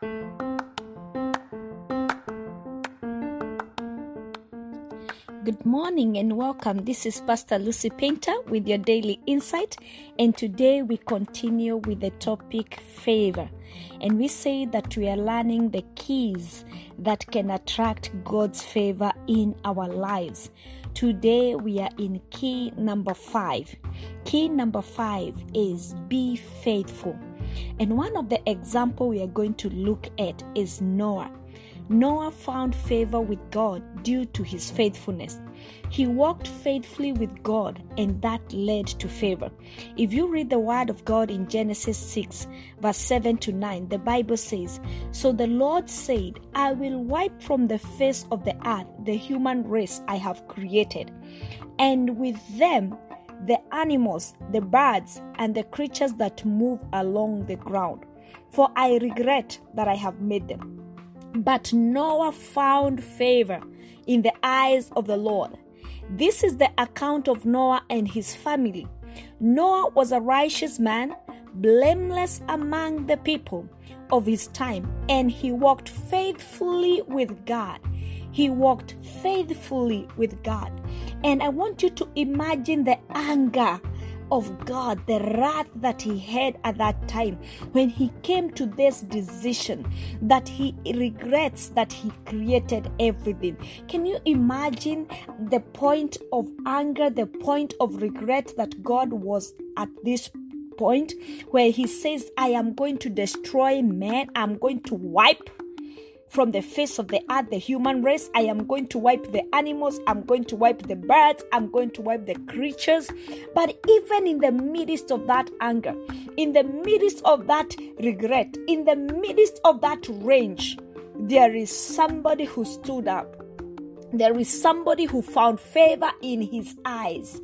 Good morning and welcome. This is Pastor Lucy Painter with your daily insight. And today we continue with the topic favor. And we say that we are learning the keys that can attract God's favor in our lives. Today we are in key number five. Key number five is be faithful. And one of the example we are going to look at is Noah. Noah found favor with God due to his faithfulness. He walked faithfully with God, and that led to favor. If you read the word of God in Genesis 6, verse 7 to 9, the Bible says, So the Lord said, I will wipe from the face of the earth the human race I have created, and with them the animals, the birds, and the creatures that move along the ground. For I regret that I have made them. But Noah found favor in the eyes of the Lord. This is the account of Noah and his family. Noah was a righteous man, blameless among the people of his time, and he walked faithfully with God. He walked faithfully with God. And I want you to imagine the anger of God, the wrath that he had at that time when he came to this decision that he regrets that he created everything. Can you imagine the point of anger, the point of regret that God was at this point where he says, I am going to destroy man, I'm going to wipe from the face of the earth, the human race. I am going to wipe the animals, I'm going to wipe the birds, I'm going to wipe the creatures. But even in the midst of that anger, in the midst of that regret, in the midst of that rage, there is somebody who stood up there is somebody who found favor in his eyes.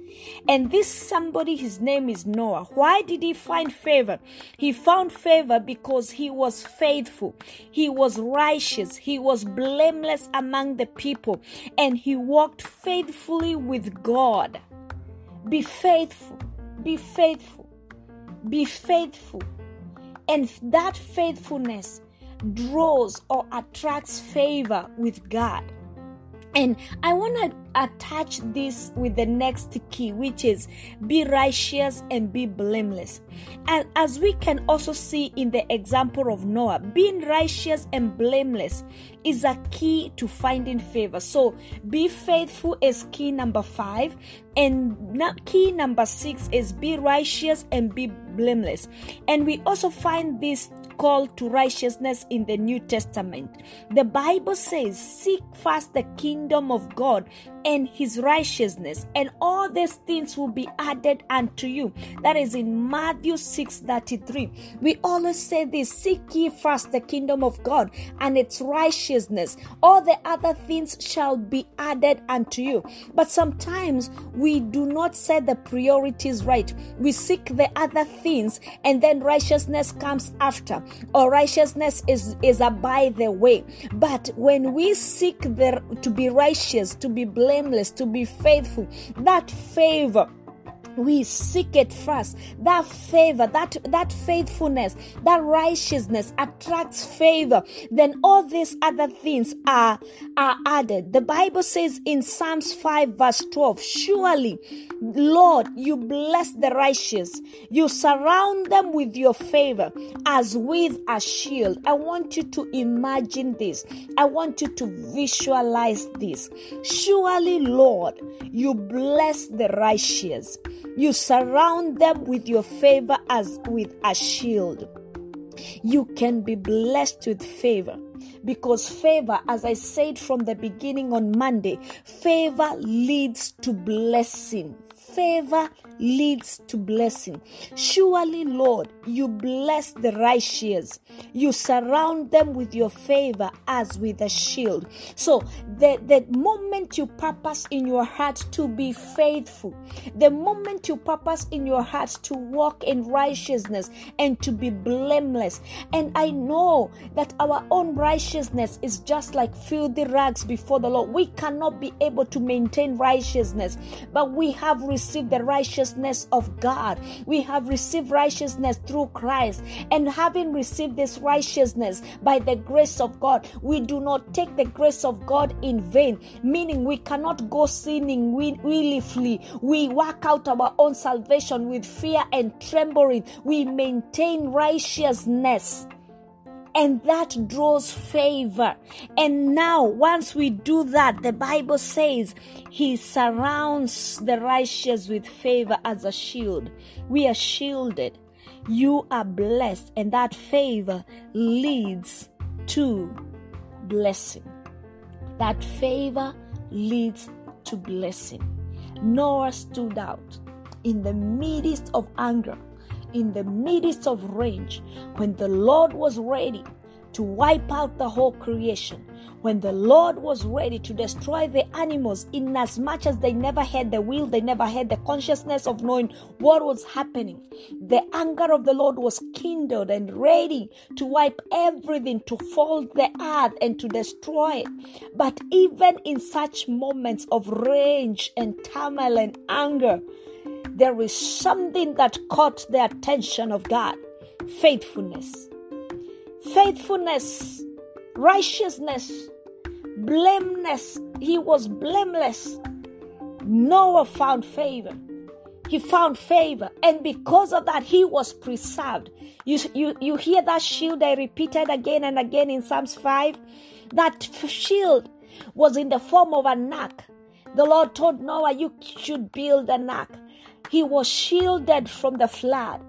And this somebody, his name is Noah. Why did he find favor? He found favor because he was faithful, he was righteous, he was blameless among the people, and he walked faithfully with God. Be faithful, be faithful, be faithful. And that faithfulness draws or attracts favor with God. And I want to attach this with the next key, which is be righteous and be blameless. And as we can also see in the example of Noah, being righteous and blameless is a key to finding favor. So be faithful is key number five, and key number six is be righteous and be blameless. And we also find this call to righteousness in the New Testament. The Bible says, Seek first the kingdom of God and his righteousness, and all these things will be added unto you. That is in Matthew 6 33. We always say this seek ye first the kingdom of God and its righteousness. All the other things shall be added unto you. But sometimes we do not set the priorities right. We seek the other things and then righteousness comes after, or righteousness is, is a by the way. But when we seek the, to be righteous, to be blameless, to be faithful. That favor we seek it first. That favor that that faithfulness that righteousness attracts favor. Then all these other things are are added. The bible says in psalms 5 verse 12 surely lord you bless the righteous. You surround them with your favor as with a shield. I want you to imagine this. I want you to visualize this. Surely lord you bless the righteous you surround them with your favor as with a shield. You can be blessed with favor because favor, as I said from the beginning on Monday, favor leads to blessing. Favor leads to blessing. Surely, Lord, you bless the righteous. You surround them with your favor as with a shield. So, the, the moment you purpose in your heart to be faithful, the moment you purpose in your heart to walk in righteousness and to be blameless, and I know that our own righteousness is just like filthy rags before the Lord. We cannot be able to maintain righteousness, but we have received received the righteousness of God. We have received righteousness through Christ. And having received this righteousness by the grace of God, we do not take the grace of God in vain, meaning we cannot go sinning willfully. We work out our own salvation with fear and trembling. We maintain righteousness and that draws favor. And now, once we do that, the Bible says He surrounds the righteous with favor as a shield. We are shielded. You are blessed, and that favor leads to blessing. That favor leads to blessing. Noah stood out in the midst of anger in the midst of rage, when the Lord was ready to wipe out the whole creation, when the Lord was ready to destroy the animals, in as much as they never had the will, they never had the consciousness of knowing what was happening. The anger of the Lord was kindled and ready to wipe everything, to fold the earth and to destroy it. But even in such moments of rage and turmoil and anger, there is something that caught the attention of God faithfulness. Faithfulness, righteousness, blameless. He was blameless. Noah found favor. He found favor, and because of that, he was preserved. You, you, you hear that shield I repeated again and again in Psalms 5? That shield was in the form of an ark. The Lord told Noah, You should build an ark. He was shielded from the flood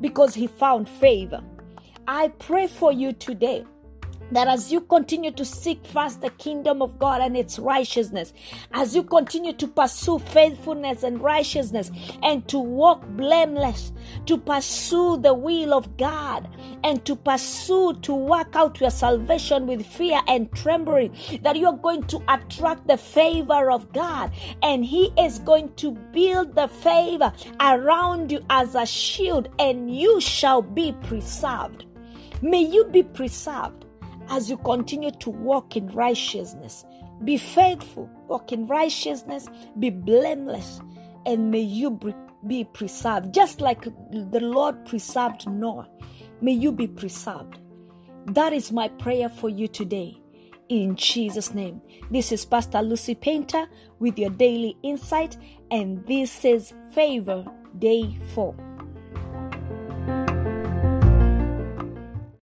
because he found favor. I pray for you today that as you continue to seek first the kingdom of God and its righteousness, as you continue to pursue faithfulness and righteousness and to walk blameless, to pursue the will of God and to pursue to work out your salvation with fear and trembling, that you're going to attract the favor of God and He is going to build the favor around you as a shield and you shall be preserved. May you be preserved as you continue to walk in righteousness. Be faithful, walk in righteousness, be blameless, and may you be preserved. Just like the Lord preserved Noah, may you be preserved. That is my prayer for you today. In Jesus' name. This is Pastor Lucy Painter with your daily insight, and this is Favor Day 4.